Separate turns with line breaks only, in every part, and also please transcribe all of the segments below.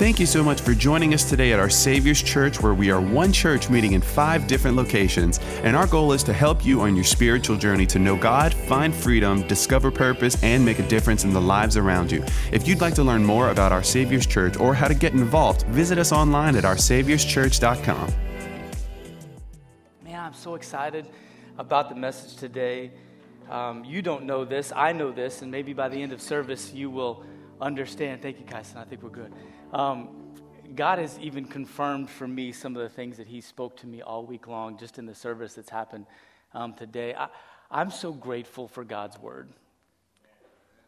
Thank you so much for joining us today at our Savior's Church, where we are one church meeting in five different locations. And our goal is to help you on your spiritual journey to know God, find freedom, discover purpose, and make a difference in the lives around you. If you'd like to learn more about our Savior's Church or how to get involved, visit us online at oursaviorschurch.com.
Man, I'm so excited about the message today. Um, you don't know this, I know this, and maybe by the end of service you will understand. Thank you, Kyson. I think we're good. Um, God has even confirmed for me some of the things that He spoke to me all week long, just in the service that's happened um, today. I, I'm so grateful for God's Word.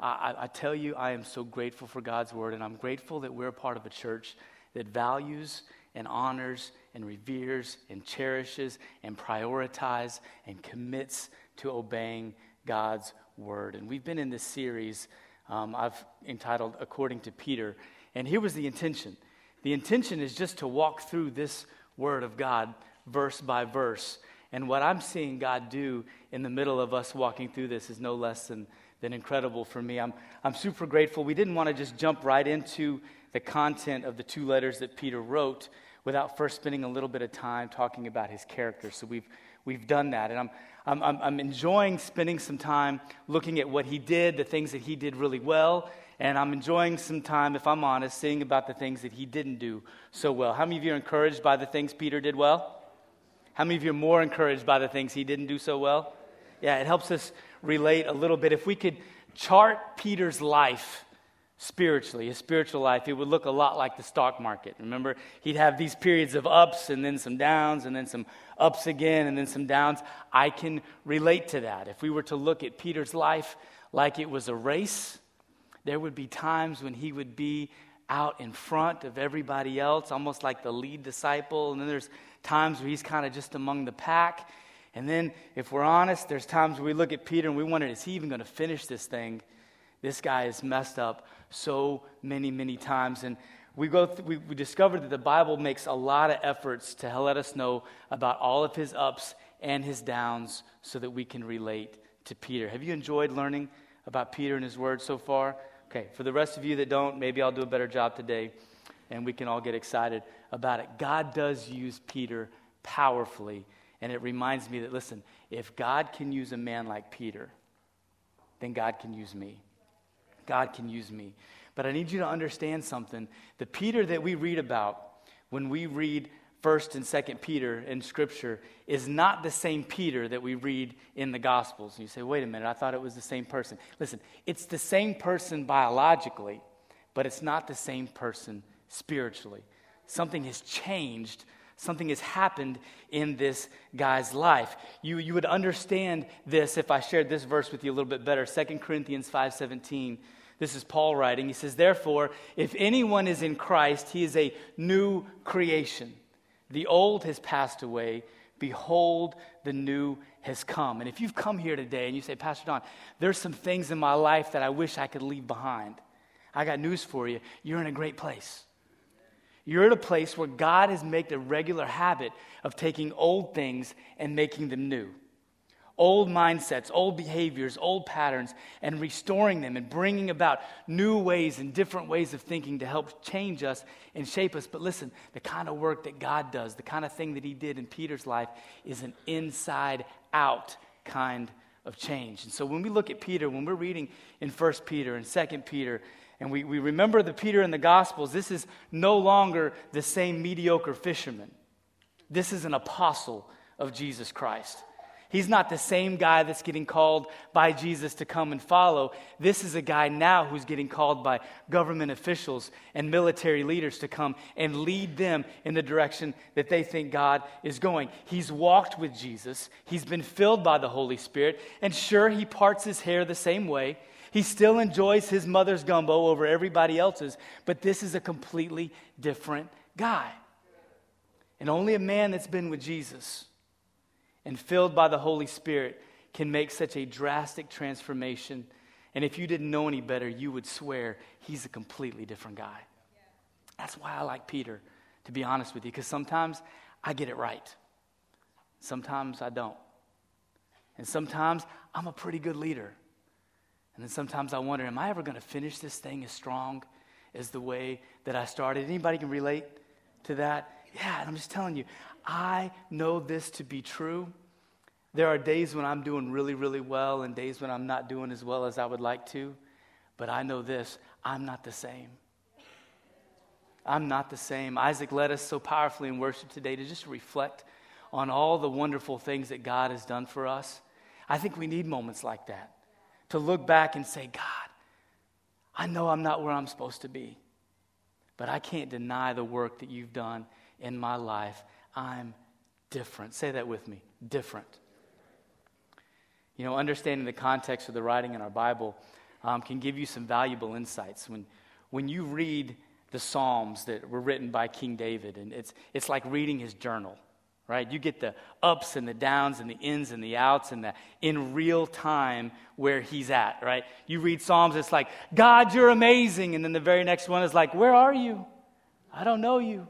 I, I, tell you, I am so grateful for God's Word, and I'm grateful that we're a part of a church that values and honors and reveres and cherishes and prioritizes and commits to obeying God's Word. And we've been in this series um, I've entitled According to Peter. And here was the intention the intention is just to walk through this word of God verse by verse. And what I'm seeing God do in the middle of us walking through this is no less than, than incredible for me. I'm, I'm super grateful. We didn't want to just jump right into the content of the two letters that Peter wrote without first spending a little bit of time talking about his character. So we've, we've done that. And I'm, I'm, I'm, enjoying spending some time looking at what he did, the things that he did really well, and I'm enjoying some time, if I'm honest, seeing about the things that he didn't do so well. How many of you are encouraged by the things Peter did well? How many of you are more encouraged by the things he didn't do so well? Yeah, it helps us relate a little bit. If we could chart Peter's life spiritually, his spiritual life, it would look a lot like the stock market. Remember, he'd have these periods of ups and then some downs and then some ups again and then some downs. I can relate to that. If we were to look at Peter's life like it was a race, there would be times when he would be out in front of everybody else, almost like the lead disciple. And then there's times where he's kind of just among the pack. And then, if we're honest, there's times where we look at Peter and we wonder, is he even going to finish this thing? This guy is messed up so many, many times. And we, go we, we discovered that the Bible makes a lot of efforts to let us know about all of his ups and his downs so that we can relate to Peter. Have you enjoyed learning about Peter and his words so far? Okay, for the rest of you that don't, maybe I'll do a better job today and we can all get excited about it. God does use Peter powerfully, and it reminds me that, listen, if God can use a man like Peter, then God can use me. God can use me. But I need you to understand something. The Peter that we read about when we read 1st and 2nd Peter in Scripture is not the same Peter that we read in the Gospels. And you say, wait a minute, I thought it was the same person. Listen, it's the same person biologically, but it's not the same person spiritually. Something has changed. Something has happened in this guy's life. You, you would understand this if I shared this verse with you a little bit better. 2 Corinthians 5.17 this is Paul writing. He says, Therefore, if anyone is in Christ, he is a new creation. The old has passed away. Behold, the new has come. And if you've come here today and you say, Pastor Don, there's some things in my life that I wish I could leave behind, I got news for you. You're in a great place. You're at a place where God has made a regular habit of taking old things and making them new old mindsets, old behaviors, old patterns, and restoring them and bringing about new ways and different ways of thinking to help change us and shape us. But listen, the kind of work that God does, the kind of thing that He did in Peter's life, is an inside out kind of change. And so when we look at Peter, when we're reading in 1 Peter and 2 Peter, and we, we remember the Peter in the Gospels, this is no longer the same mediocre fisherman. This is an apostle of Jesus Christ. He's not the same guy that's getting called by Jesus to come and follow. This is a guy now who's getting called by government officials and military leaders to come and lead them in the direction that they think God is going. He's walked with Jesus, he's been filled by the Holy Spirit, and sure, he parts his hair the same way. He still enjoys his mother's gumbo over everybody else's, but this is a completely different guy. And only a man that's been with Jesus and filled by the Holy Spirit can make such a drastic transformation. And if you didn't know any better, you would swear he's a completely different guy. That's why I like Peter, to be honest with you, because sometimes I get it right, sometimes I don't. And sometimes I'm a pretty good leader. And then sometimes I wonder, am I ever going to finish this thing as strong as the way that I started. Anybody can relate to that? Yeah, and I'm just telling you, I know this to be true. There are days when I'm doing really, really well and days when I'm not doing as well as I would like to. But I know this I'm not the same. I'm not the same. Isaac led us so powerfully in worship today to just reflect on all the wonderful things that God has done for us. I think we need moments like that to look back and say, God, I know I'm not where I'm supposed to be, but I can't deny the work that you've done in my life. I'm different. Say that with me different. You know, understanding the context of the writing in our Bible um, can give you some valuable insights. When, when you read the Psalms that were written by King David, and it's, it's like reading his journal right? You get the ups and the downs and the ins and the outs and the in real time where he's at, right? You read Psalms, it's like, God, you're amazing. And then the very next one is like, where are you? I don't know you,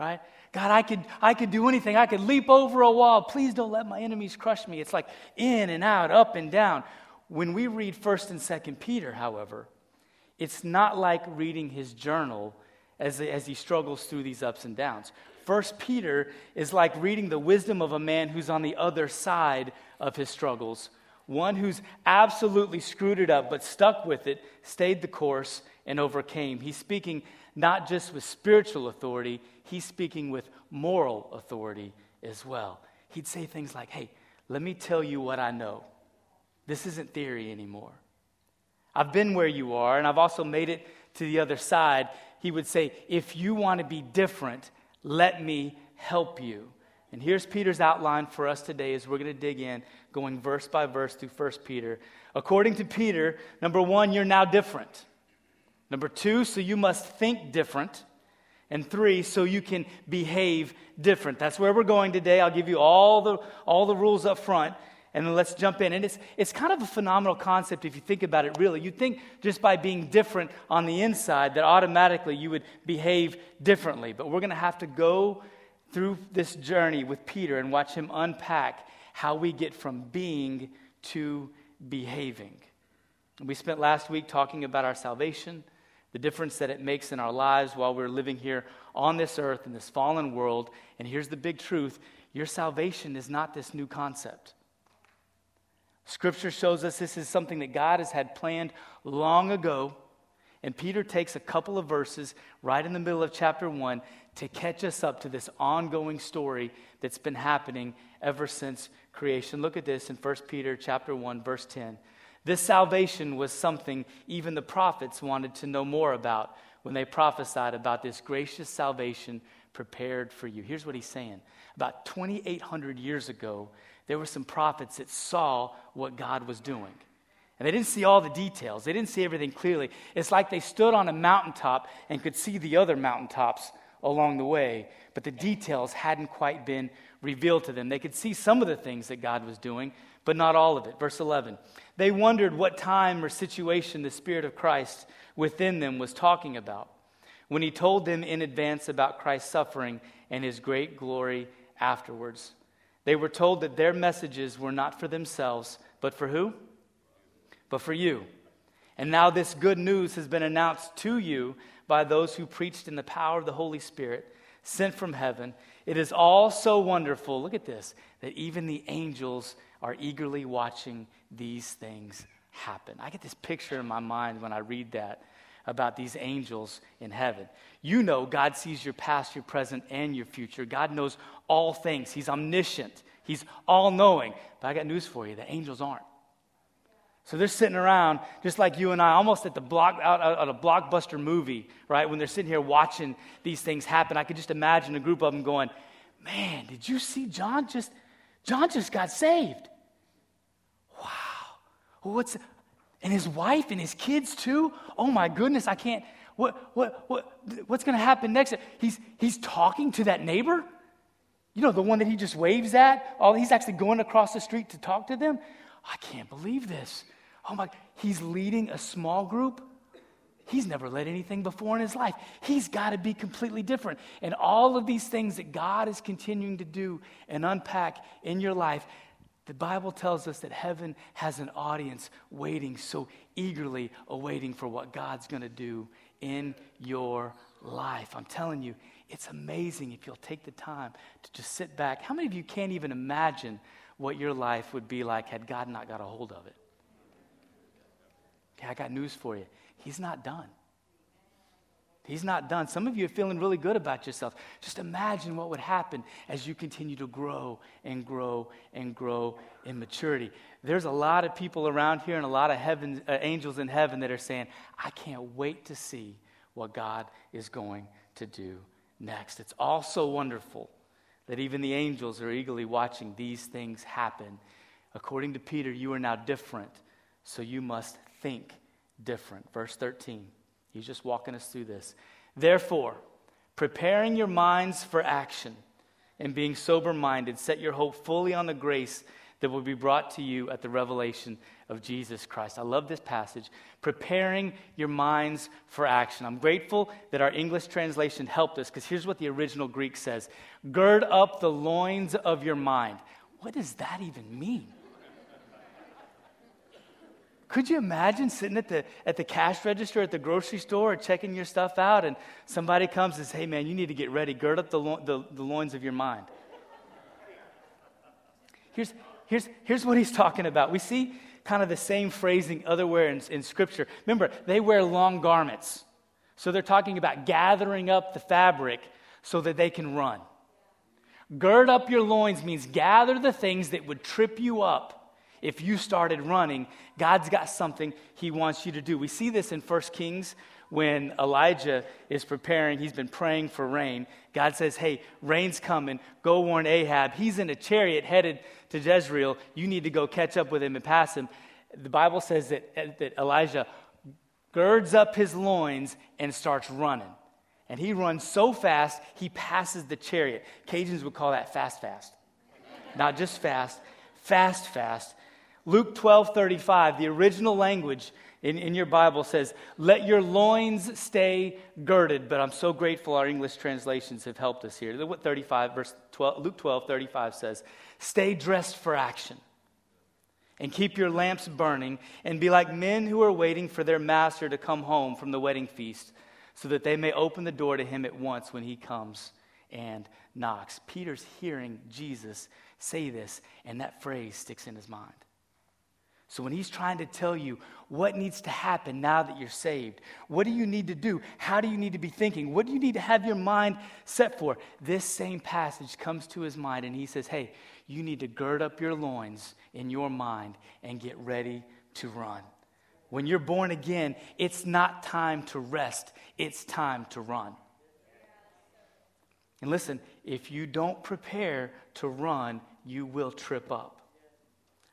right? God, I could, I could do anything. I could leap over a wall. Please don't let my enemies crush me. It's like in and out, up and down. When we read 1st and 2nd Peter, however, it's not like reading his journal as, as he struggles through these ups and downs. First Peter is like reading the wisdom of a man who's on the other side of his struggles. One who's absolutely screwed it up, but stuck with it, stayed the course, and overcame. He's speaking not just with spiritual authority, he's speaking with moral authority as well. He'd say things like, Hey, let me tell you what I know. This isn't theory anymore. I've been where you are, and I've also made it to the other side. He would say, If you want to be different, let me help you. And here's Peter's outline for us today as we're going to dig in, going verse by verse through 1 Peter. According to Peter, number one, you're now different. Number two, so you must think different. And three, so you can behave different. That's where we're going today. I'll give you all the, all the rules up front. And then let's jump in. And it's, it's kind of a phenomenal concept if you think about it really. You'd think just by being different on the inside that automatically you would behave differently. But we're going to have to go through this journey with Peter and watch him unpack how we get from being to behaving. We spent last week talking about our salvation, the difference that it makes in our lives while we're living here on this earth in this fallen world. And here's the big truth your salvation is not this new concept. Scripture shows us this is something that God has had planned long ago. And Peter takes a couple of verses right in the middle of chapter 1 to catch us up to this ongoing story that's been happening ever since creation. Look at this in 1 Peter chapter 1 verse 10. This salvation was something even the prophets wanted to know more about when they prophesied about this gracious salvation prepared for you. Here's what he's saying. About 2800 years ago, there were some prophets that saw what God was doing. And they didn't see all the details, they didn't see everything clearly. It's like they stood on a mountaintop and could see the other mountaintops along the way, but the details hadn't quite been revealed to them. They could see some of the things that God was doing, but not all of it. Verse 11. They wondered what time or situation the Spirit of Christ within them was talking about when he told them in advance about Christ's suffering and his great glory afterwards. They were told that their messages were not for themselves, but for who? But for you. And now this good news has been announced to you by those who preached in the power of the Holy Spirit sent from heaven. It is all so wonderful, look at this, that even the angels are eagerly watching these things happen. I get this picture in my mind when I read that about these angels in heaven. You know, God sees your past, your present, and your future. God knows all things. He's omniscient, He's all knowing. But I got news for you the angels aren't. So they're sitting around just like you and I, almost at the block out, out, a blockbuster movie, right? When they're sitting here watching these things happen, I could just imagine a group of them going, "Man, did you see John just John just got saved? Wow. What's and his wife and his kids too. Oh my goodness, I can't. What, what, what, what's going to happen next? He's, he's talking to that neighbor. You know, the one that he just waves at. Oh, he's actually going across the street to talk to them. I can't believe this. Oh my, he's leading a small group. He's never led anything before in his life. He's got to be completely different. And all of these things that God is continuing to do and unpack in your life, The Bible tells us that heaven has an audience waiting, so eagerly awaiting for what God's going to do in your life. I'm telling you, it's amazing if you'll take the time to just sit back. How many of you can't even imagine what your life would be like had God not got a hold of it? Okay, I got news for you. He's not done. He's not done. Some of you are feeling really good about yourself. Just imagine what would happen as you continue to grow and grow and grow in maturity. There's a lot of people around here and a lot of heaven, uh, angels in heaven that are saying, I can't wait to see what God is going to do next. It's all so wonderful that even the angels are eagerly watching these things happen. According to Peter, you are now different, so you must think different. Verse 13. He's just walking us through this. Therefore, preparing your minds for action and being sober minded, set your hope fully on the grace that will be brought to you at the revelation of Jesus Christ. I love this passage. Preparing your minds for action. I'm grateful that our English translation helped us because here's what the original Greek says Gird up the loins of your mind. What does that even mean? Could you imagine sitting at the, at the cash register at the grocery store checking your stuff out and somebody comes and says, hey man, you need to get ready. Gird up the, lo- the, the loins of your mind. Here's, here's, here's what he's talking about. We see kind of the same phrasing otherwhere in, in Scripture. Remember, they wear long garments. So they're talking about gathering up the fabric so that they can run. Gird up your loins means gather the things that would trip you up if you started running, God's got something he wants you to do. We see this in 1 Kings when Elijah is preparing, he's been praying for rain. God says, Hey, rain's coming. Go warn Ahab. He's in a chariot headed to Jezreel. You need to go catch up with him and pass him. The Bible says that, that Elijah girds up his loins and starts running. And he runs so fast, he passes the chariot. Cajuns would call that fast, fast. Not just fast, fast, fast. Luke 12 35, the original language in, in your Bible says, Let your loins stay girded. But I'm so grateful our English translations have helped us here. What 35, verse 12, Luke 12 35 says, Stay dressed for action and keep your lamps burning and be like men who are waiting for their master to come home from the wedding feast so that they may open the door to him at once when he comes and knocks. Peter's hearing Jesus say this, and that phrase sticks in his mind. So when he's trying to tell you what needs to happen now that you're saved, what do you need to do? How do you need to be thinking? What do you need to have your mind set for? This same passage comes to his mind and he says, Hey, you need to gird up your loins in your mind and get ready to run. When you're born again, it's not time to rest, it's time to run. And listen, if you don't prepare to run, you will trip up.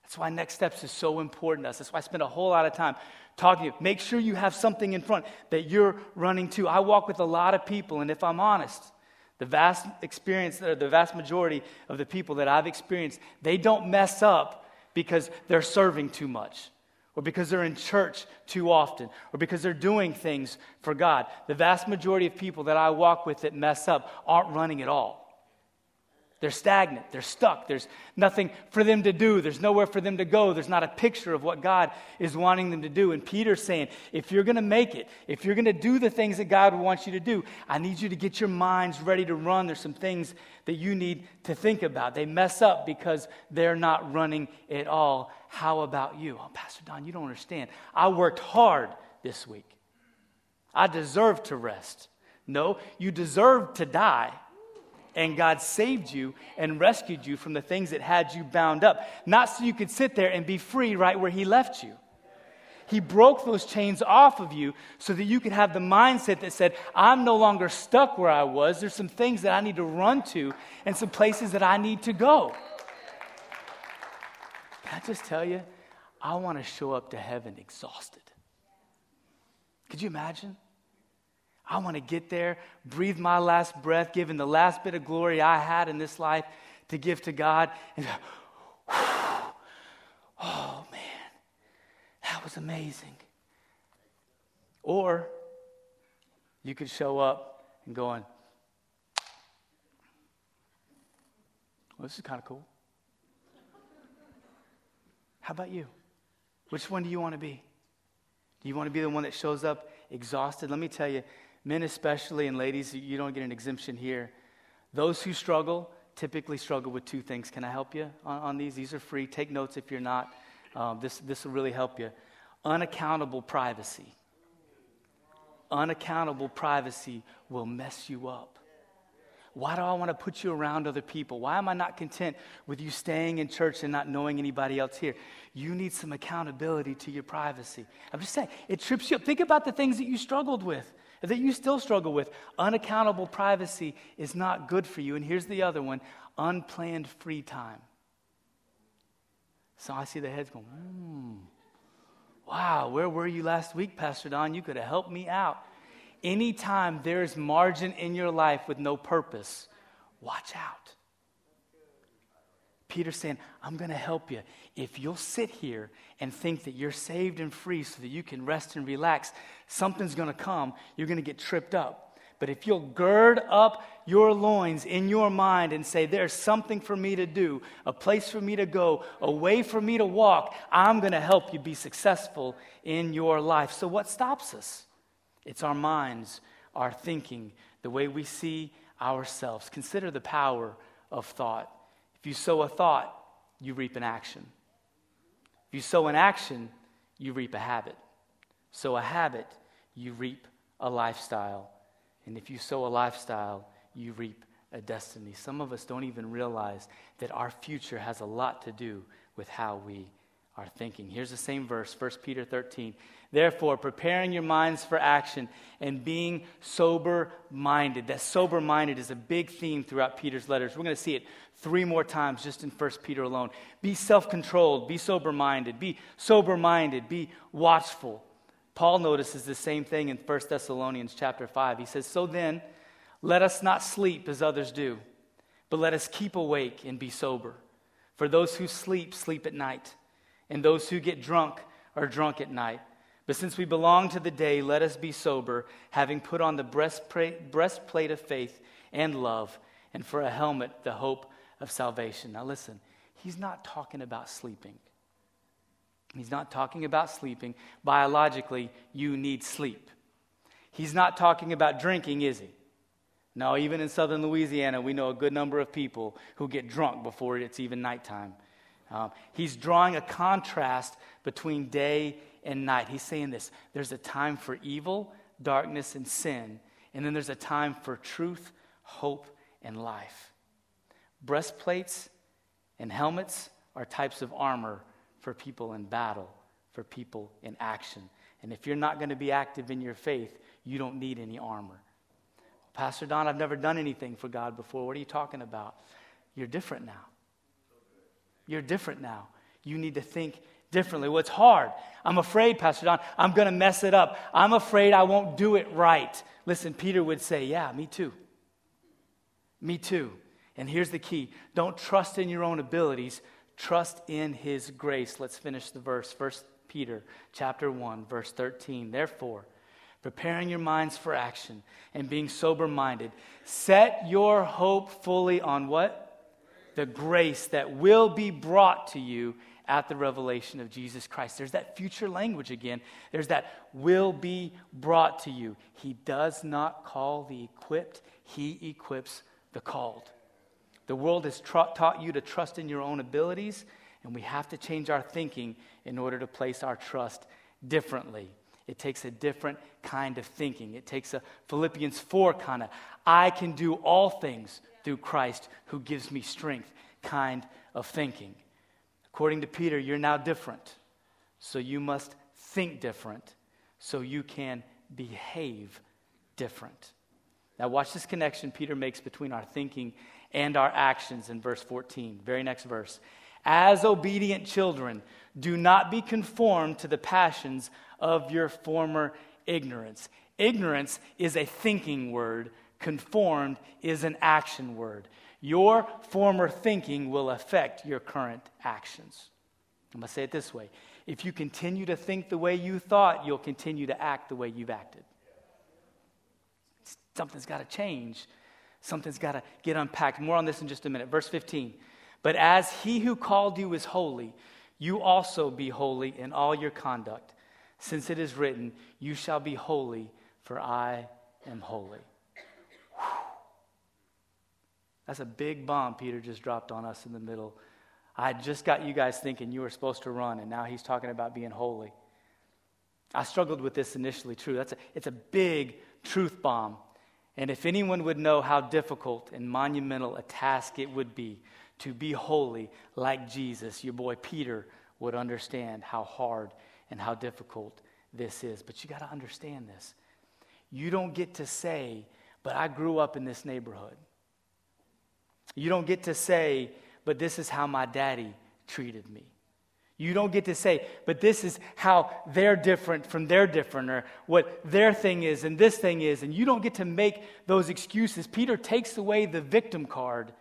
That's why Next Steps is so important to us. That's why I spend a whole lot of time talking to you. Make sure you have something in front that you're running to. I walk with a lot of people, and if I'm honest, the vast experience, or the vast majority of the people that I've experienced, they don't mess up because they're serving too much, or because they're in church too often, or because they're doing things for God. The vast majority of people that I walk with that mess up aren't running at all. They're stagnant. They're stuck. There's nothing for them to do. There's nowhere for them to go. There's not a picture of what God is wanting them to do. And Peter's saying, if you're going to make it, if you're going to do the things that God wants you to do, I need you to get your minds ready to run. There's some things that you need to think about. They mess up because they're not running at all. How about you? Oh, Pastor Don, you don't understand. I worked hard this week. I deserve to rest. No, you deserve to die and God saved you and rescued you from the things that had you bound up, not so you could sit there and be free right where He left you. He broke those chains off of you so that you could have the mindset that said, I'm no longer stuck where I was. There's some things that I need to run to and some places that I need to go. Can I just tell you, I want to show up to heaven exhausted. Could you imagine? I want to get there, breathe my last breath, giving the last bit of glory I had in this life to give to God. And oh man, that was amazing. Or you could show up and going, well, this is kind of cool. How about you? Which one do you want to be? Do you want to be the one that shows up exhausted? Let me tell you, men especially, and ladies, you don't get an exemption here. Those who struggle typically struggle with two things. Can I help you on, on these? These are free. Take notes if you're not. Um, this, this will really help you. Unaccountable privacy. Unaccountable privacy will mess you up. Why do I want to put you around other people? Why am I not content with you staying in church and not knowing anybody else here? You need some accountability to your privacy. I'm just saying, it trips you up. Think about the things that you struggled with, that you still struggle with. Unaccountable privacy is not good for you. And here's the other one unplanned free time. So I see the heads going, hmm. Wow, where were you last week, Pastor Don? You could have helped me out. Anytime there's margin in your life with no purpose, watch out. Peter's saying, I'm going to help you. If you'll sit here and think that you're saved and free so that you can rest and relax, something's going to come. You're going to get tripped up. But if you'll gird up your loins in your mind and say, There's something for me to do, a place for me to go, a way for me to walk, I'm going to help you be successful in your life. So, what stops us? It's our minds, our thinking, the way we see ourselves. Consider the power of thought. If you sow a thought, you reap an action. If you sow an action, you reap a habit. Sow a habit, you reap a lifestyle. And if you sow a lifestyle, you reap a destiny. Some of us don't even realize that our future has a lot to do with how we are thinking. Here's the same verse, 1 Peter 13. Therefore, preparing your minds for action and being sober minded. That sober minded is a big theme throughout Peter's letters. We're going to see it three more times just in 1 Peter alone. Be self controlled, be sober minded, be sober minded, be watchful. Paul notices the same thing in 1 Thessalonians chapter 5. He says, So then, let us not sleep as others do, but let us keep awake and be sober. For those who sleep, sleep at night and those who get drunk are drunk at night. But since we belong to the day, let us be sober, having put on the breastplate, of faith and love, and for a helmet, the hope of salvation. Now, listen, he's not talking about sleeping. He's not talking about sleeping. Biologically, you need sleep. He's not talking about drinking, is he? No, even in southern Louisiana, we know a good number of people who get drunk before it's even nighttime. Um, he's drawing a contrast between day and night. He's saying this there's a time for evil, darkness, and sin, and then there's a time for truth, hope, and life. Breastplates and helmets are types of armor for people in battle, for people in action. And if you're not going to be active in your faith, you don't need any armor. Pastor Don, I've never done anything for God before. What are you talking about? You're different now. You're different now. You need to think differently. What's hard? I'm afraid, Pastor Don, I'm going to mess it up. I'm afraid I won't do it right. Listen, Peter would say, Yeah, me too. Me too. And here's the key don't trust in your own abilities, trust in his grace. Let's finish the verse. First Peter chapter 1, verse 13. Therefore, preparing your minds for action and being sober minded, set your hope fully on what? the grace that will be brought to you at the revelation of Jesus Christ. There's that future language again. There's that will be brought to you. He does not call the equipped, He equips the called. The world has tra- taught you to trust in your own abilities, and we have to change our thinking in order to place our trust differently. It takes a different kind of thinking. It takes a Philippians 4 kind of, I can do all things through Christ who gives me strength kind of thinking. According to Peter, you're now different. So you must think different so you can behave different. Now, watch this connection Peter makes between our thinking and our actions in verse 14. Very next verse. As obedient children, do not be conformed to the passions of your former ignorance. Ignorance is a thinking word, Conformed is an action word. Your former thinking will affect your current actions. I'm going to say it this way if you continue to think the way you thought, you'll continue to act the way you've acted. Something's got to change. Something's got to get unpacked. More on this in just a minute. Verse 15. But as he who called you is holy, You also be holy in all your conduct, since it is written, You shall be holy, for I am holy. That's a big bomb Peter just dropped on us in the middle. I just got you guys thinking you were supposed to run, and now he's talking about being holy. I struggled with this initially, true. That's a, it's a big truth bomb. And if anyone would know how difficult and monumental a task it would be to be holy like Jesus, your boy Peter would understand how hard and how difficult this is. But you got to understand this. You don't get to say, but I grew up in this neighborhood. You don't get to say, but this is how my daddy treated me. You don't get to say, but this is how they're different from their different, or what their thing is and this thing is. And you don't get to make those excuses. Peter takes away the victim card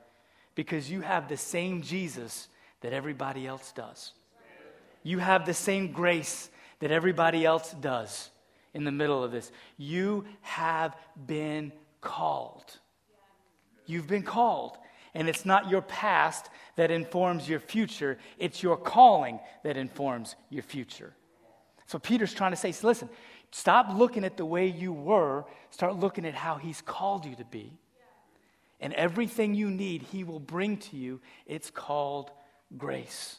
because you have the same Jesus that everybody else does. You have the same grace that everybody else does in the middle of this. You have been called. You've been called. And it's not your past that informs your future, it's your calling that informs your future. So Peter's trying to say, listen, stop looking at the way you were, start looking at how he's called you to be. And everything you need, he will bring to you. It's called grace.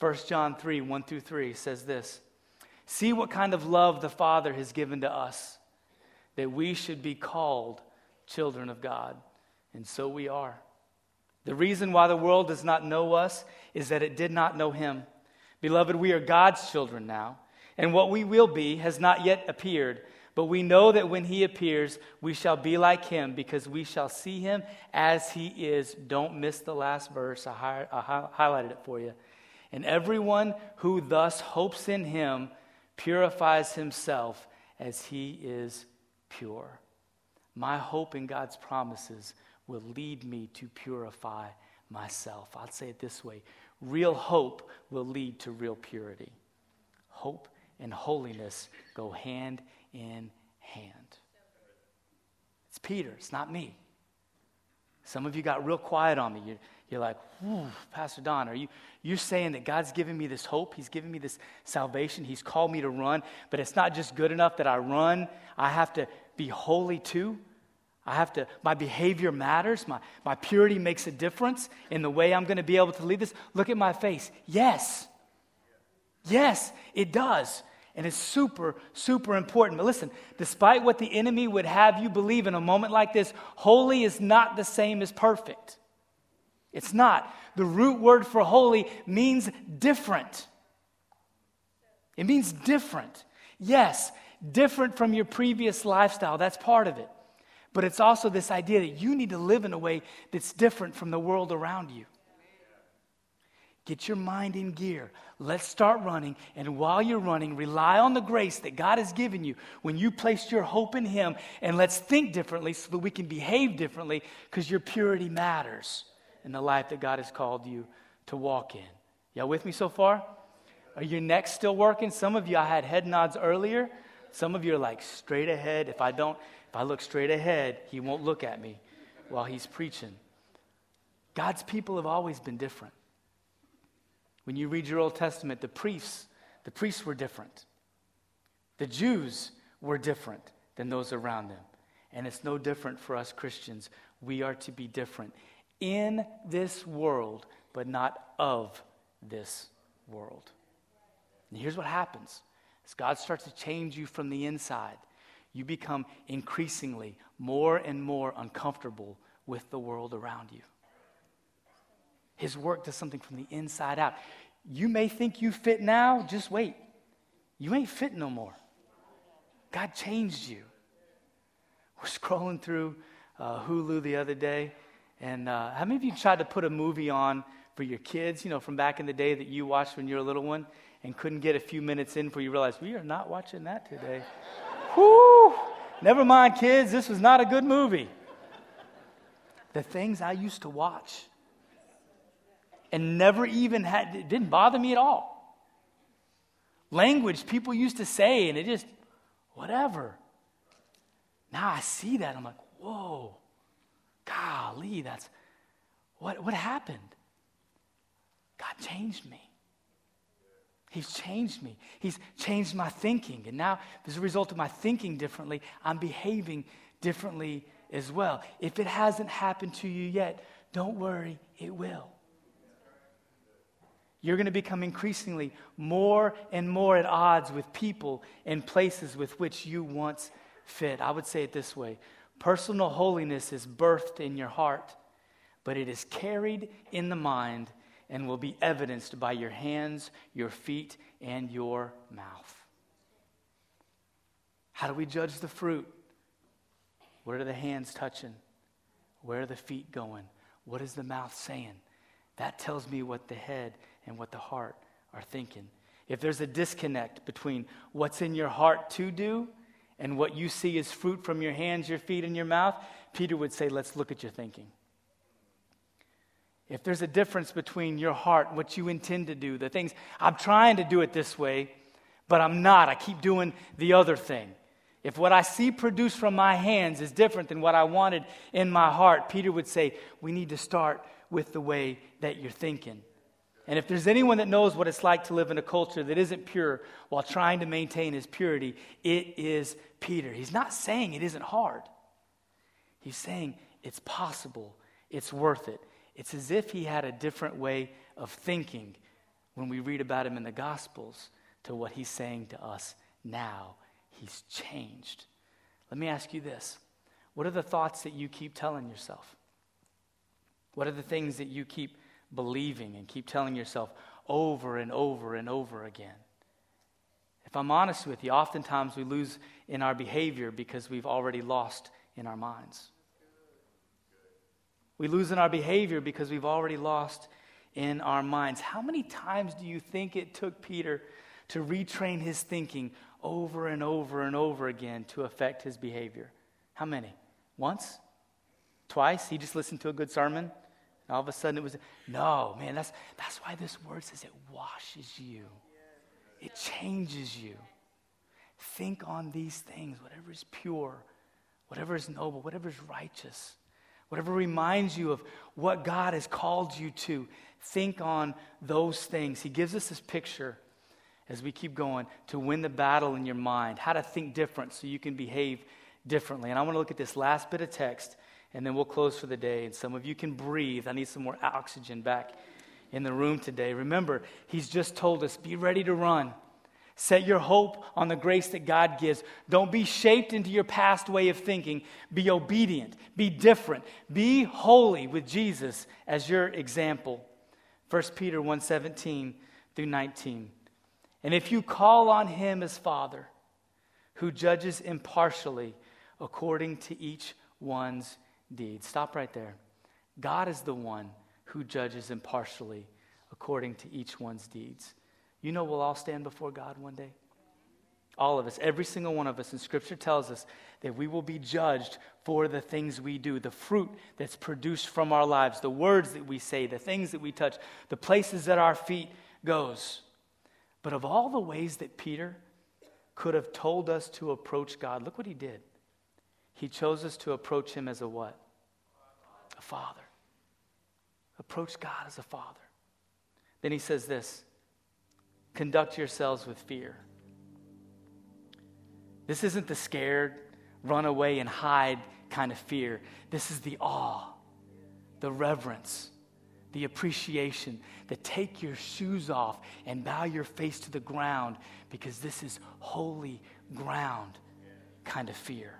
1 John 3 1 through 3 says this See what kind of love the Father has given to us, that we should be called children of God. And so we are. The reason why the world does not know us is that it did not know him. Beloved, we are God's children now, and what we will be has not yet appeared. But we know that when he appears, we shall be like him because we shall see him as he is. Don't miss the last verse. I, hi- I highlighted it for you. And everyone who thus hopes in him purifies himself as he is pure. My hope in God's promises will lead me to purify myself. I'd say it this way real hope will lead to real purity. Hope and holiness go hand in hand. It's Peter, it's not me. Some of you got real quiet on me. You're, you're like, Pastor Don, are you you're saying that God's given me this hope? He's given me this salvation. He's called me to run, but it's not just good enough that I run. I have to be holy too. I have to, my behavior matters. My, my purity makes a difference in the way I'm going to be able to lead this. Look at my face. Yes. Yes, it does. And it's super, super important. But listen, despite what the enemy would have you believe in a moment like this, holy is not the same as perfect. It's not. The root word for holy means different. It means different. Yes, different from your previous lifestyle. That's part of it. But it's also this idea that you need to live in a way that's different from the world around you. Get your mind in gear. Let's start running. And while you're running, rely on the grace that God has given you when you placed your hope in Him. And let's think differently so that we can behave differently because your purity matters in the life that God has called you to walk in. Y'all with me so far? Are your necks still working? Some of you, I had head nods earlier. Some of you are like straight ahead. If I don't, if I look straight ahead, He won't look at me while He's preaching. God's people have always been different. When you read your Old Testament, the priests, the priests were different. The Jews were different than those around them. And it's no different for us Christians. We are to be different in this world, but not of this world. And here's what happens as God starts to change you from the inside, you become increasingly more and more uncomfortable with the world around you. His work does something from the inside out. You may think you fit now, just wait. You ain't fit no more. God changed you. We're scrolling through uh, Hulu the other day, and uh, how many of you tried to put a movie on for your kids, you know, from back in the day that you watched when you were a little one and couldn't get a few minutes in before you realized, we are not watching that today? Whoo! Never mind, kids, this was not a good movie. The things I used to watch and never even had, it didn't bother me at all. Language people used to say, and it just, whatever. Now I see that, I'm like, whoa, golly, that's, what, what happened? God changed me. He's changed me. He's changed my thinking. And now, as a result of my thinking differently, I'm behaving differently as well. If it hasn't happened to you yet, don't worry, it will. You're going to become increasingly more and more at odds with people and places with which you once fit. I would say it this way personal holiness is birthed in your heart, but it is carried in the mind and will be evidenced by your hands, your feet, and your mouth. How do we judge the fruit? Where are the hands touching? Where are the feet going? What is the mouth saying? That tells me what the head and what the heart are thinking. If there's a disconnect between what's in your heart to do and what you see as fruit from your hands, your feet, and your mouth, Peter would say, Let's look at your thinking. If there's a difference between your heart, what you intend to do, the things, I'm trying to do it this way, but I'm not. I keep doing the other thing. If what I see produced from my hands is different than what I wanted in my heart, Peter would say, we need to start with the way that you're thinking. And if there's anyone that knows what it's like to live in a culture that isn't pure while trying to maintain his purity, it is Peter. He's not saying it isn't hard, he's saying it's possible, it's worth it. It's as if he had a different way of thinking when we read about him in the Gospels to what he's saying to us now. He's changed. Let me ask you this What are the thoughts that you keep telling yourself? What are the things that you keep believing and keep telling yourself over and over and over again? If I'm honest with you, oftentimes we lose in our behavior because we've already lost in our minds. We lose in our behavior because we've already lost in our minds. How many times do you think it took Peter to retrain his thinking over and over and over again to affect his behavior? How many? Once? Twice? He just listened to a good sermon? And all of a sudden it was, no, man, that's, that's why this word says it washes you, it changes you. Think on these things, whatever is pure, whatever is noble, whatever is righteous whatever reminds you of what God has called you to, think on those things. He gives us this picture as we keep going to win the battle in your mind, how to think different so you can behave differently. And I want to look at this last bit of text, and then we'll close for the day. And some of you can breathe. I need some more oxygen back in the room today. Remember, He's just told us be ready to run. Set your hope on the grace that God gives. Don't be shaped into your past way of thinking. Be obedient. Be different. Be holy with Jesus as your example. 1 Peter 1:17 through 19. And if you call on him as Father, who judges impartially according to each one's deeds. Stop right there. God is the one who judges impartially according to each one's deeds. You know, we'll all stand before God one day. All of us, every single one of us. And Scripture tells us that we will be judged for the things we do, the fruit that's produced from our lives, the words that we say, the things that we touch, the places that our feet goes. But of all the ways that Peter could have told us to approach God, look what he did. He chose us to approach him as a what? A father. Approach God as a father. Then he says this conduct yourselves with fear. This isn't the scared, run away and hide kind of fear. This is the awe, the reverence, the appreciation, the take your shoes off and bow your face to the ground because this is holy ground kind of fear.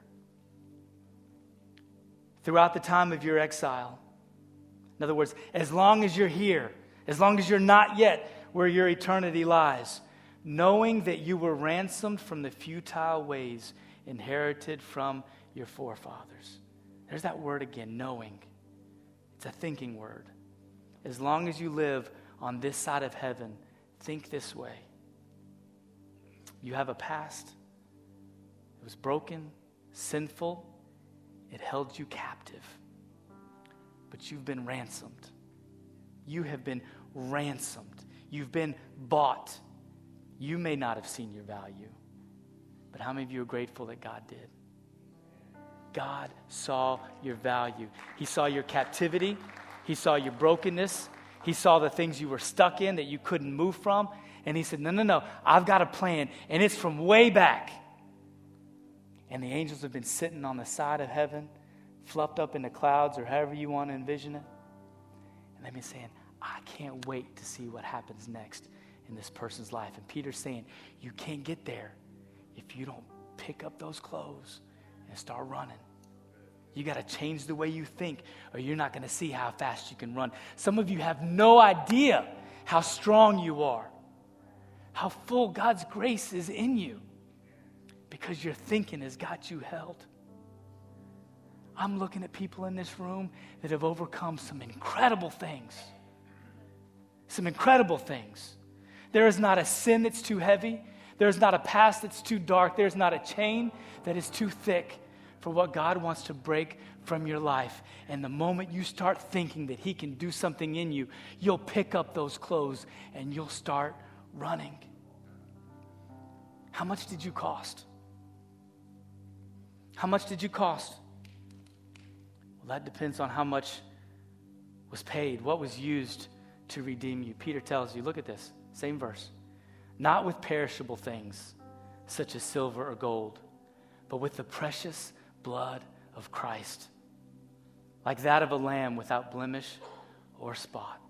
Throughout the time of your exile, in other words, as long as you're here, as long as you're not yet where your eternity lies, knowing that you were ransomed from the futile ways inherited from your forefathers. There's that word again, knowing. It's a thinking word. As long as you live on this side of heaven, think this way. You have a past. It was broken, sinful, it held you captive. But you've been ransomed. You have been ransomed. You've been bought. You may not have seen your value, but how many of you are grateful that God did? God saw your value. He saw your captivity, He saw your brokenness, He saw the things you were stuck in that you couldn't move from, And he said, No, no, no, I've got a plan, and it's from way back. And the angels have been sitting on the side of heaven, fluffed up in the clouds, or however you want to envision it. And they've been saying, I can't wait to see what happens next in this person's life. And Peter's saying, You can't get there if you don't pick up those clothes and start running. You got to change the way you think, or you're not going to see how fast you can run. Some of you have no idea how strong you are, how full God's grace is in you, because your thinking has got you held. I'm looking at people in this room that have overcome some incredible things. Some incredible things. There is not a sin that's too heavy. There's not a past that's too dark. There's not a chain that is too thick for what God wants to break from your life. And the moment you start thinking that He can do something in you, you'll pick up those clothes and you'll start running. How much did you cost? How much did you cost? Well, that depends on how much was paid, what was used to redeem you. Peter tells you, look at this, same verse. Not with perishable things, such as silver or gold, but with the precious blood of Christ, like that of a lamb without blemish or spot.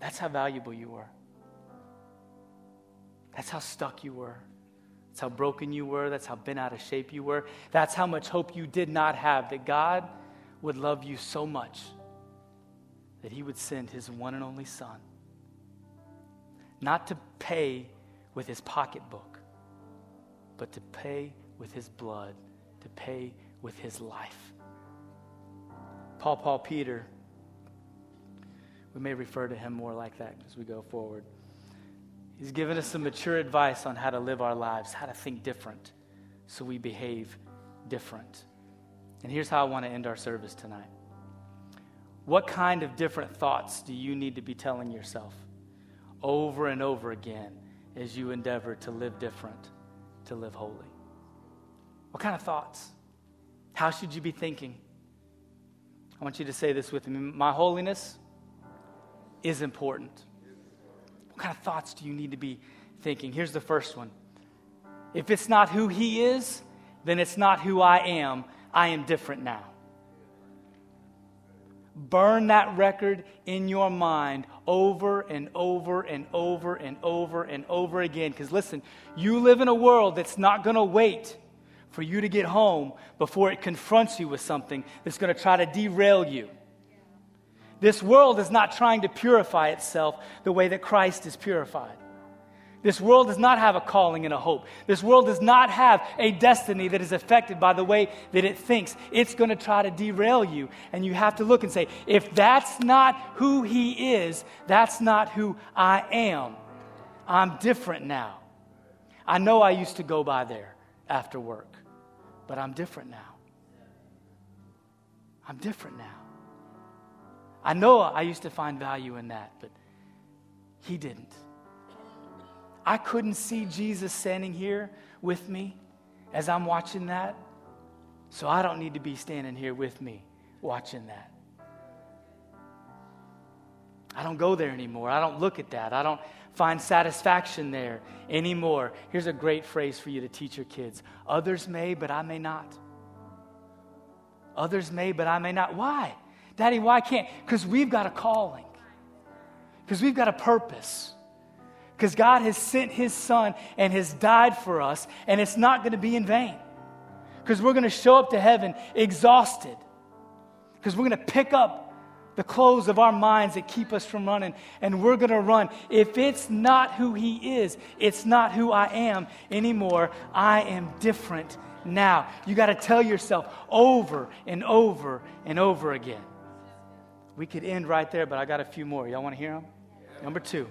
That's how valuable you were. That's how stuck you were. That's how broken you were. That's how bent out of shape you were. That's how much hope you did not have that God would love you so much that he would send his one and only son, not to pay with his pocketbook, but to pay with his blood, to pay with his life. Paul, Paul, Peter, we may refer to him more like that as we go forward. He's given us some mature advice on how to live our lives, how to think different so we behave different. And here's how I want to end our service tonight. What kind of different thoughts do you need to be telling yourself over and over again as you endeavor to live different, to live holy? What kind of thoughts? How should you be thinking? I want you to say this with me. My holiness is important. What kind of thoughts do you need to be thinking? Here's the first one. If it's not who he is, then it's not who I am. I am different now. Burn that record in your mind over and over and over and over and over again. Because listen, you live in a world that's not going to wait for you to get home before it confronts you with something that's going to try to derail you. This world is not trying to purify itself the way that Christ is purified. This world does not have a calling and a hope. This world does not have a destiny that is affected by the way that it thinks. It's going to try to derail you. And you have to look and say, if that's not who He is, that's not who I am. I'm different now. I know I used to go by there after work, but I'm different now. I'm different now. I know I used to find value in that, but He didn't. I couldn't see Jesus standing here with me as I'm watching that. So I don't need to be standing here with me watching that. I don't go there anymore. I don't look at that. I don't find satisfaction there anymore. Here's a great phrase for you to teach your kids Others may, but I may not. Others may, but I may not. Why? Daddy, why can't? Because we've got a calling, because we've got a purpose. Because God has sent His Son and has died for us, and it's not going to be in vain. Because we're going to show up to heaven exhausted. Because we're going to pick up the clothes of our minds that keep us from running, and we're going to run. If it's not who He is, it's not who I am anymore. I am different now. You got to tell yourself over and over and over again. We could end right there, but I got a few more. Y'all want to hear them? Number two.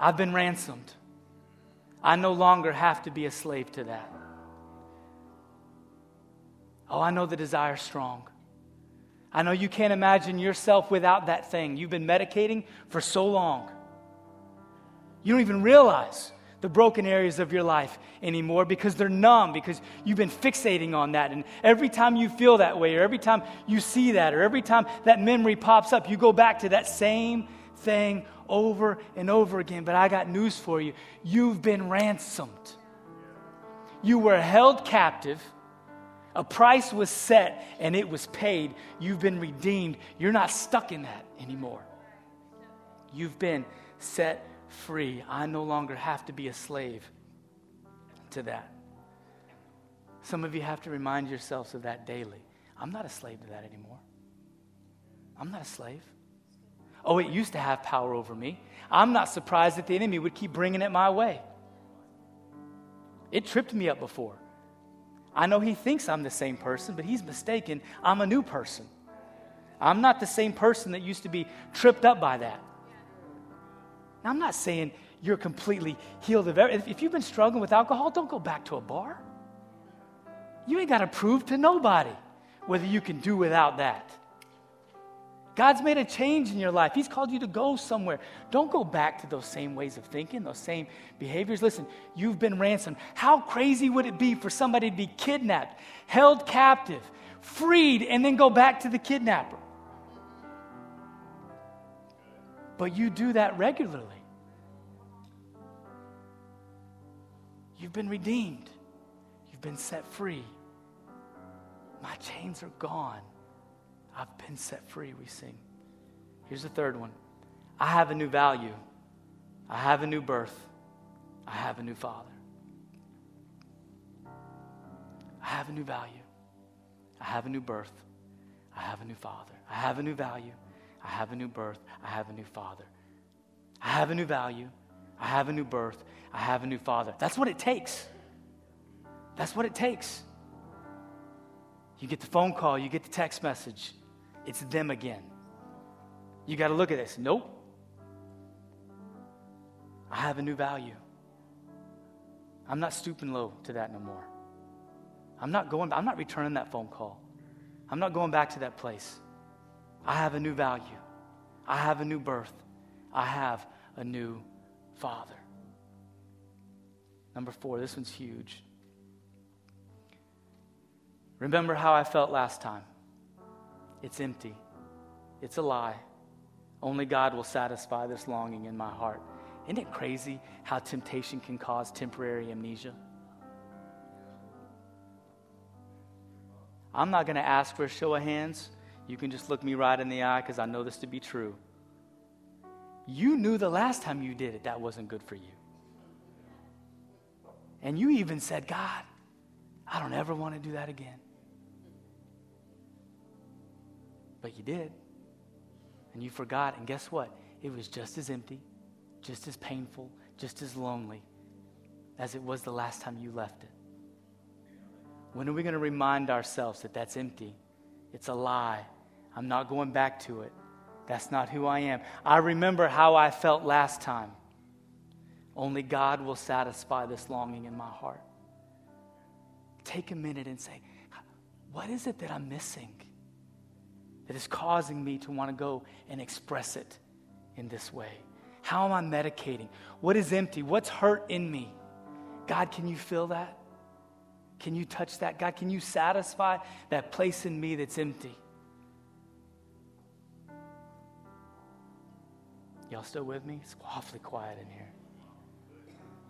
I've been ransomed. I no longer have to be a slave to that. Oh, I know the desire strong. I know you can't imagine yourself without that thing. You've been medicating for so long. You don't even realize the broken areas of your life anymore because they're numb, because you've been fixating on that. And every time you feel that way, or every time you see that, or every time that memory pops up, you go back to that same thing over and over again. But I got news for you you've been ransomed. You were held captive. A price was set and it was paid. You've been redeemed. You're not stuck in that anymore. You've been set free. I no longer have to be a slave to that. Some of you have to remind yourselves of that daily. I'm not a slave to that anymore. I'm not a slave. Oh, it used to have power over me. I'm not surprised that the enemy would keep bringing it my way. It tripped me up before. I know he thinks I'm the same person, but he's mistaken. I'm a new person. I'm not the same person that used to be tripped up by that. Now, I'm not saying you're completely healed of everything. If you've been struggling with alcohol, don't go back to a bar. You ain't got to prove to nobody whether you can do without that. God's made a change in your life. He's called you to go somewhere. Don't go back to those same ways of thinking, those same behaviors. Listen, you've been ransomed. How crazy would it be for somebody to be kidnapped, held captive, freed, and then go back to the kidnapper? But you do that regularly. You've been redeemed, you've been set free. My chains are gone. I've been set free, we sing. Here's the third one I have a new value, I have a new birth, I have a new father. I have a new value, I have a new birth, I have a new father. I have a new value, I have a new birth, I have a new father. I have a new value, I have a new birth, I have a new father. That's what it takes. That's what it takes. You get the phone call, you get the text message, it's them again. You got to look at this. Nope. I have a new value. I'm not stooping low to that no more. I'm not going, I'm not returning that phone call. I'm not going back to that place. I have a new value. I have a new birth. I have a new father. Number four, this one's huge. Remember how I felt last time. It's empty, it's a lie. Only God will satisfy this longing in my heart. Isn't it crazy how temptation can cause temporary amnesia? I'm not going to ask for a show of hands. You can just look me right in the eye because I know this to be true. You knew the last time you did it, that wasn't good for you. And you even said, God, I don't ever want to do that again. But you did. And you forgot. And guess what? It was just as empty, just as painful, just as lonely as it was the last time you left it. When are we going to remind ourselves that that's empty? It's a lie. I'm not going back to it. That's not who I am. I remember how I felt last time. Only God will satisfy this longing in my heart. Take a minute and say, What is it that I'm missing? That is causing me to want to go and express it in this way? How am I medicating? What is empty? What's hurt in me? God, can you feel that? Can you touch that? God, can you satisfy that place in me that's empty? Y'all still with me? It's awfully quiet in here.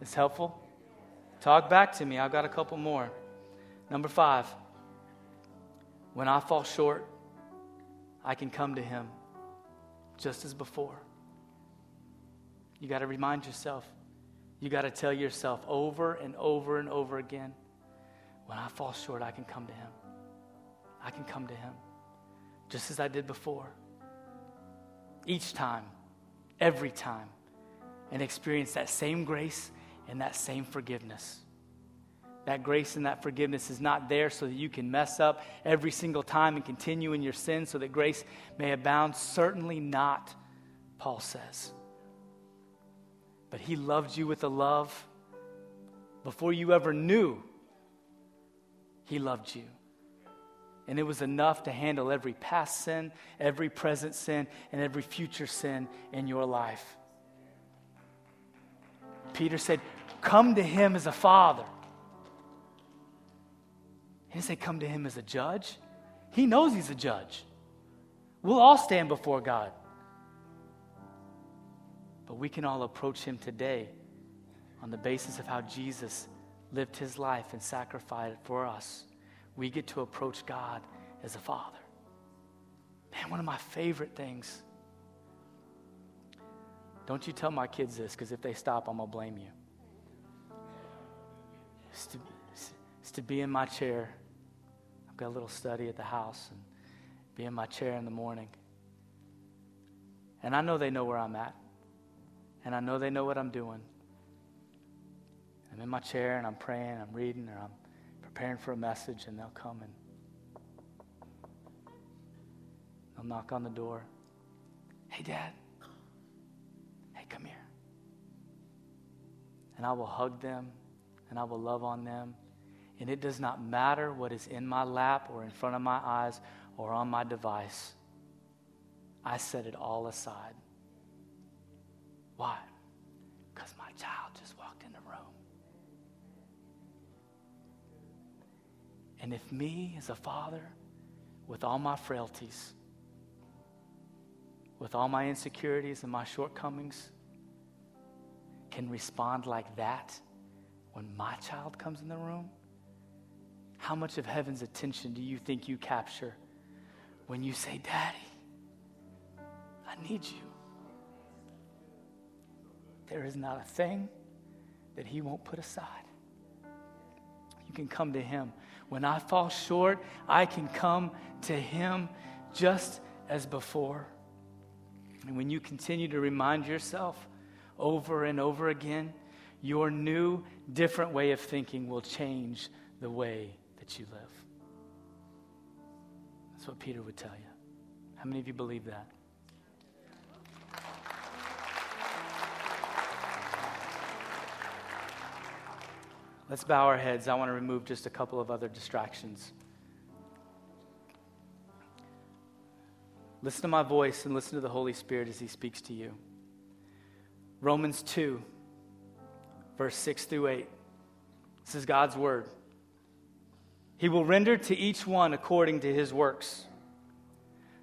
It's helpful? Talk back to me. I've got a couple more. Number five, when I fall short, I can come to Him just as before. You got to remind yourself. You got to tell yourself over and over and over again when I fall short, I can come to Him. I can come to Him just as I did before. Each time, every time, and experience that same grace and that same forgiveness. That grace and that forgiveness is not there so that you can mess up every single time and continue in your sin so that grace may abound. Certainly not, Paul says. But he loved you with a love before you ever knew he loved you. And it was enough to handle every past sin, every present sin, and every future sin in your life. Peter said, Come to him as a father. He didn't say come to him as a judge. He knows he's a judge. We'll all stand before God. But we can all approach Him today on the basis of how Jesus lived His life and sacrificed for us. We get to approach God as a Father. Man, one of my favorite things. Don't you tell my kids this, because if they stop, I'm going to blame you. Is to, be in my chair. I've got a little study at the house and be in my chair in the morning. And I know they know where I'm at. And I know they know what I'm doing. I'm in my chair and I'm praying, I'm reading, or I'm preparing for a message, and they'll come and they'll knock on the door. Hey, Dad. Hey, come here. And I will hug them and I will love on them. And it does not matter what is in my lap or in front of my eyes or on my device. I set it all aside. Why? Because my child just walked in the room. And if me as a father, with all my frailties, with all my insecurities and my shortcomings, can respond like that when my child comes in the room, how much of heaven's attention do you think you capture when you say, Daddy, I need you? There is not a thing that He won't put aside. You can come to Him. When I fall short, I can come to Him just as before. And when you continue to remind yourself over and over again, your new, different way of thinking will change the way that you live. That's what Peter would tell you. How many of you believe that? Let's bow our heads. I want to remove just a couple of other distractions. Listen to my voice and listen to the Holy Spirit as He speaks to you. Romans 2, verse 6 through 8. This is God's word. He will render to each one according to his works.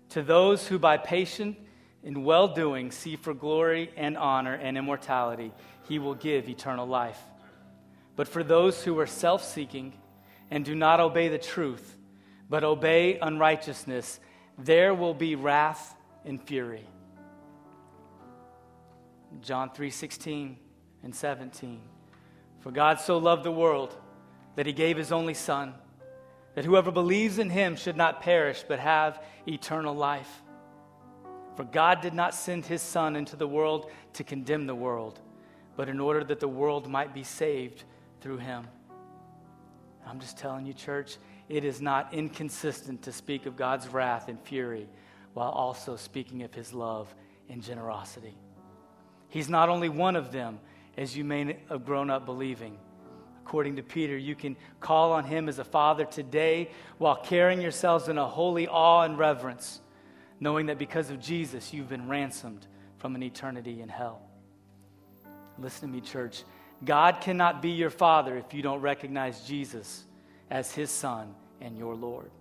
To those who by patient and well doing see for glory and honor and immortality, he will give eternal life. But for those who are self seeking and do not obey the truth, but obey unrighteousness, there will be wrath and fury. John 3:16 and 17. For God so loved the world that he gave his only son that whoever believes in him should not perish but have eternal life. For God did not send his son into the world to condemn the world, but in order that the world might be saved through him. I'm just telling you, church, it is not inconsistent to speak of God's wrath and fury while also speaking of his love and generosity. He's not only one of them, as you may have grown up believing. According to Peter, you can call on him as a father today while carrying yourselves in a holy awe and reverence, knowing that because of Jesus, you've been ransomed from an eternity in hell. Listen to me, church. God cannot be your father if you don't recognize Jesus as his son and your Lord.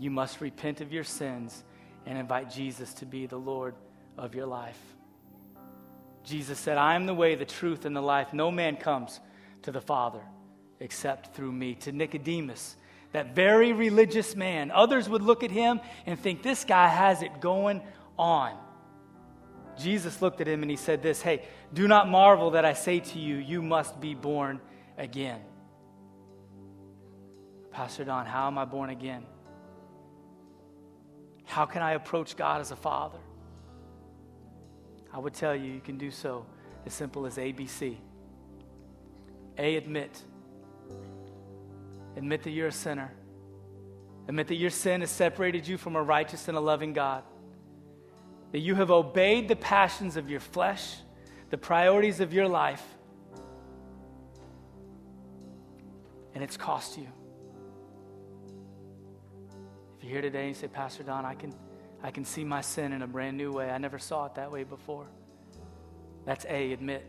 You must repent of your sins and invite Jesus to be the Lord of your life. Jesus said, I am the way, the truth, and the life. No man comes to the Father except through me. To Nicodemus, that very religious man, others would look at him and think, this guy has it going on. Jesus looked at him and he said, This, hey, do not marvel that I say to you, you must be born again. Pastor Don, how am I born again? How can I approach God as a father? I would tell you, you can do so as simple as ABC. A, admit. Admit that you're a sinner. Admit that your sin has separated you from a righteous and a loving God. That you have obeyed the passions of your flesh, the priorities of your life, and it's cost you. If you're here today and you say, Pastor Don, I can I can see my sin in a brand new way. I never saw it that way before. That's A, admit.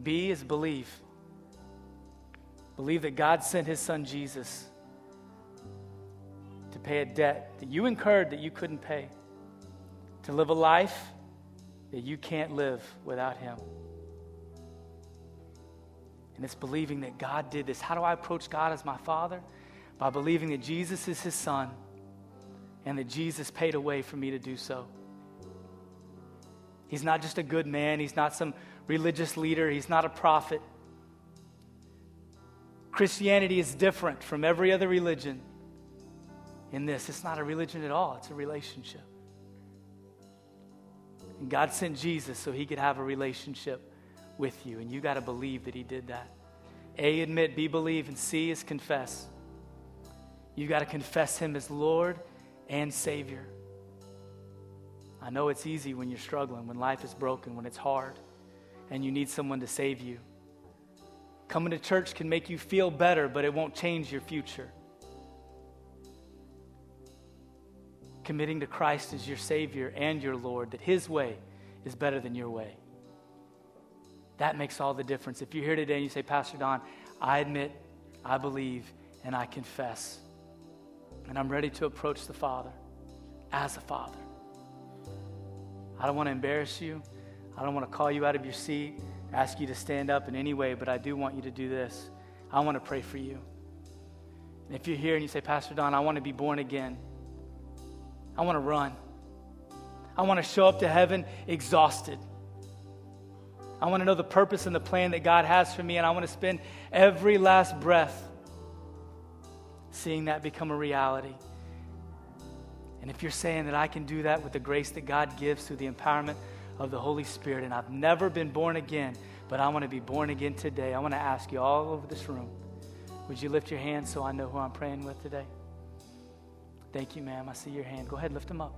B is believe. Believe that God sent his son Jesus to pay a debt that you incurred that you couldn't pay, to live a life that you can't live without Him. And it's believing that God did this. How do I approach God as my Father? By believing that Jesus is His Son and that Jesus paid a way for me to do so. He's not just a good man, He's not some religious leader, He's not a prophet. Christianity is different from every other religion in this. It's not a religion at all, it's a relationship. And God sent Jesus so he could have a relationship with you, and you got to believe that he did that. A, admit, B, believe, and C is confess. You got to confess him as Lord and Savior. I know it's easy when you're struggling, when life is broken, when it's hard, and you need someone to save you. Coming to church can make you feel better, but it won't change your future. Committing to Christ as your Savior and your Lord, that His way is better than your way. That makes all the difference. If you're here today and you say, Pastor Don, I admit, I believe, and I confess, and I'm ready to approach the Father as a Father. I don't want to embarrass you. I don't want to call you out of your seat ask you to stand up in any way, but I do want you to do this. I want to pray for you. And if you're here and you say, Pastor Don, I want to be born again, I want to run. I want to show up to heaven exhausted. I want to know the purpose and the plan that God has for me, and I want to spend every last breath seeing that become a reality. And if you're saying that I can do that with the grace that God gives through the empowerment of the Holy Spirit. And I've never been born again, but I want to be born again today. I want to ask you all over this room would you lift your hand so I know who I'm praying with today? Thank you, ma'am. I see your hand. Go ahead, lift them up.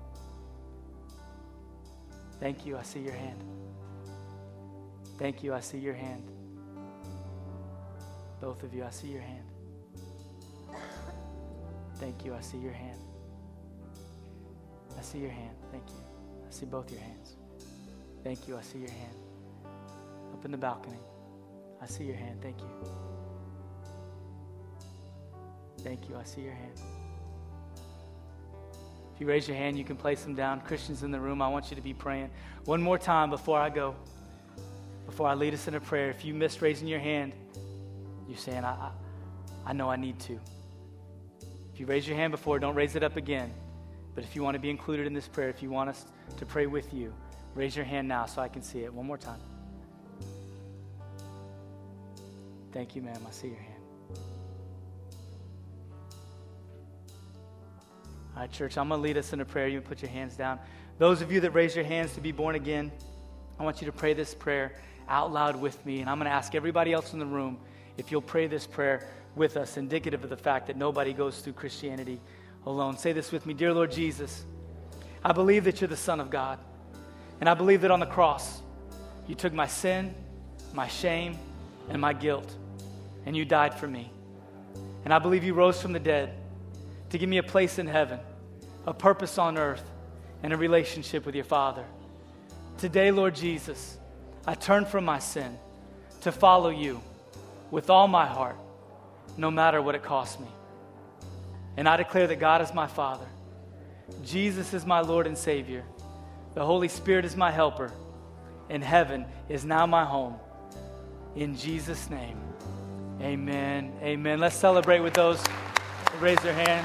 Thank you. I see your hand. Thank you. I see your hand. Both of you, I see your hand. Thank you. I see your hand. I see your hand. Thank you. I see both your hands. Thank you. I see your hand. Up in the balcony. I see your hand. Thank you. Thank you. I see your hand. If you raise your hand, you can place them down. Christians in the room, I want you to be praying. One more time before I go, before I lead us in a prayer. If you missed raising your hand, you're saying, I, I, I know I need to. If you raise your hand before, don't raise it up again. But if you want to be included in this prayer, if you want us to pray with you, Raise your hand now so I can see it. One more time. Thank you, ma'am. I see your hand. All right, church, I'm going to lead us in a prayer. You put your hands down. Those of you that raise your hands to be born again, I want you to pray this prayer out loud with me. And I'm going to ask everybody else in the room if you'll pray this prayer with us, indicative of the fact that nobody goes through Christianity alone. Say this with me Dear Lord Jesus, I believe that you're the Son of God. And I believe that on the cross, you took my sin, my shame, and my guilt, and you died for me. And I believe you rose from the dead to give me a place in heaven, a purpose on earth, and a relationship with your Father. Today, Lord Jesus, I turn from my sin to follow you with all my heart, no matter what it costs me. And I declare that God is my Father, Jesus is my Lord and Savior the Holy Spirit is my helper, and heaven is now my home. In Jesus' name, amen. Amen. Let's celebrate with those raise their hand.